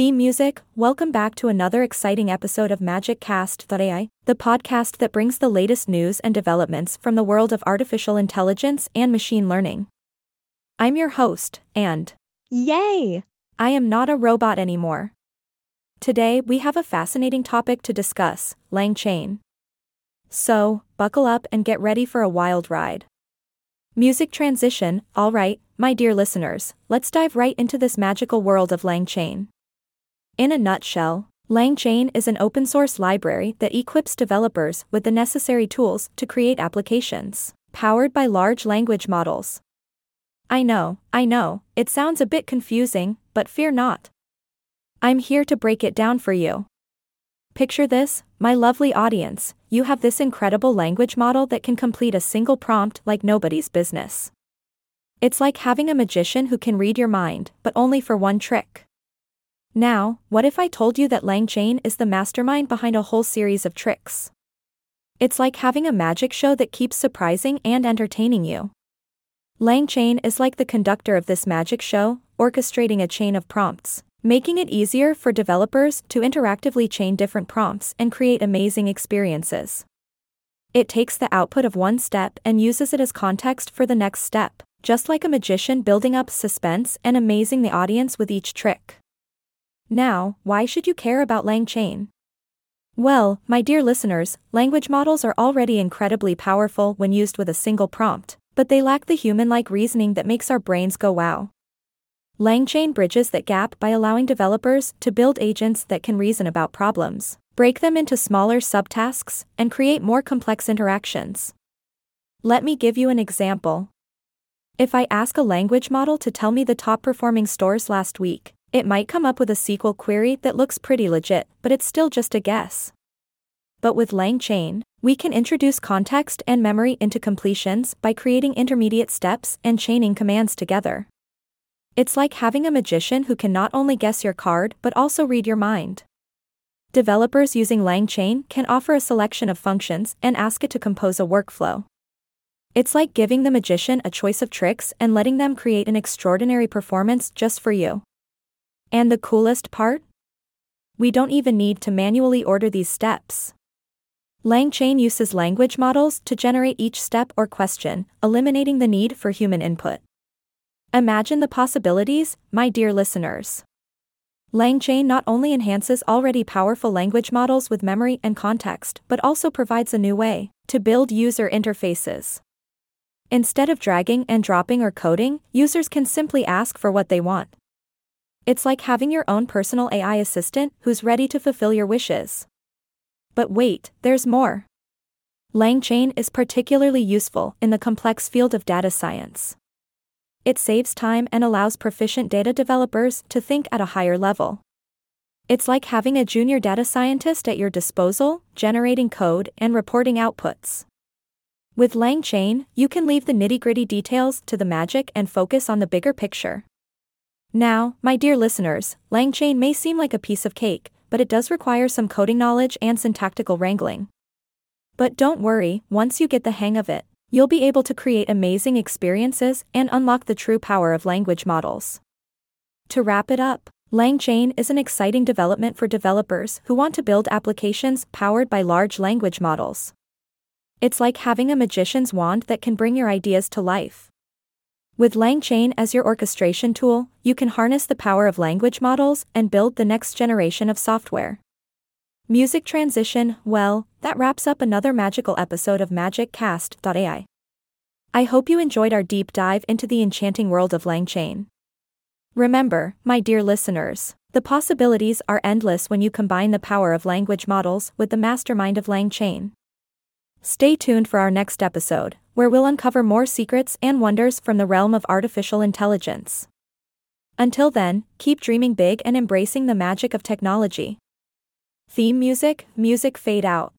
Theme music, welcome back to another exciting episode of Magic Cast.ai, the podcast that brings the latest news and developments from the world of artificial intelligence and machine learning. I'm your host, and Yay! I am not a robot anymore. Today, we have a fascinating topic to discuss LangChain. So, buckle up and get ready for a wild ride. Music transition, alright, my dear listeners, let's dive right into this magical world of LangChain. In a nutshell, LangChain is an open source library that equips developers with the necessary tools to create applications, powered by large language models. I know, I know, it sounds a bit confusing, but fear not. I'm here to break it down for you. Picture this, my lovely audience, you have this incredible language model that can complete a single prompt like nobody's business. It's like having a magician who can read your mind, but only for one trick. Now, what if I told you that LangChain is the mastermind behind a whole series of tricks? It's like having a magic show that keeps surprising and entertaining you. LangChain is like the conductor of this magic show, orchestrating a chain of prompts, making it easier for developers to interactively chain different prompts and create amazing experiences. It takes the output of one step and uses it as context for the next step, just like a magician building up suspense and amazing the audience with each trick. Now, why should you care about LangChain? Well, my dear listeners, language models are already incredibly powerful when used with a single prompt, but they lack the human like reasoning that makes our brains go wow. LangChain bridges that gap by allowing developers to build agents that can reason about problems, break them into smaller subtasks, and create more complex interactions. Let me give you an example. If I ask a language model to tell me the top performing stores last week, it might come up with a SQL query that looks pretty legit, but it's still just a guess. But with LangChain, we can introduce context and memory into completions by creating intermediate steps and chaining commands together. It's like having a magician who can not only guess your card but also read your mind. Developers using LangChain can offer a selection of functions and ask it to compose a workflow. It's like giving the magician a choice of tricks and letting them create an extraordinary performance just for you. And the coolest part? We don't even need to manually order these steps. LangChain uses language models to generate each step or question, eliminating the need for human input. Imagine the possibilities, my dear listeners. LangChain not only enhances already powerful language models with memory and context, but also provides a new way to build user interfaces. Instead of dragging and dropping or coding, users can simply ask for what they want. It's like having your own personal AI assistant who's ready to fulfill your wishes. But wait, there's more. LangChain is particularly useful in the complex field of data science. It saves time and allows proficient data developers to think at a higher level. It's like having a junior data scientist at your disposal, generating code and reporting outputs. With LangChain, you can leave the nitty gritty details to the magic and focus on the bigger picture. Now, my dear listeners, LangChain may seem like a piece of cake, but it does require some coding knowledge and syntactical wrangling. But don't worry, once you get the hang of it, You'll be able to create amazing experiences and unlock the true power of language models. To wrap it up, LangChain is an exciting development for developers who want to build applications powered by large language models. It's like having a magician's wand that can bring your ideas to life. With LangChain as your orchestration tool, you can harness the power of language models and build the next generation of software. Music transition, well, that wraps up another magical episode of MagicCast.ai. I hope you enjoyed our deep dive into the enchanting world of LangChain. Remember, my dear listeners, the possibilities are endless when you combine the power of language models with the mastermind of LangChain. Stay tuned for our next episode, where we'll uncover more secrets and wonders from the realm of artificial intelligence. Until then, keep dreaming big and embracing the magic of technology. Theme music, music fade out.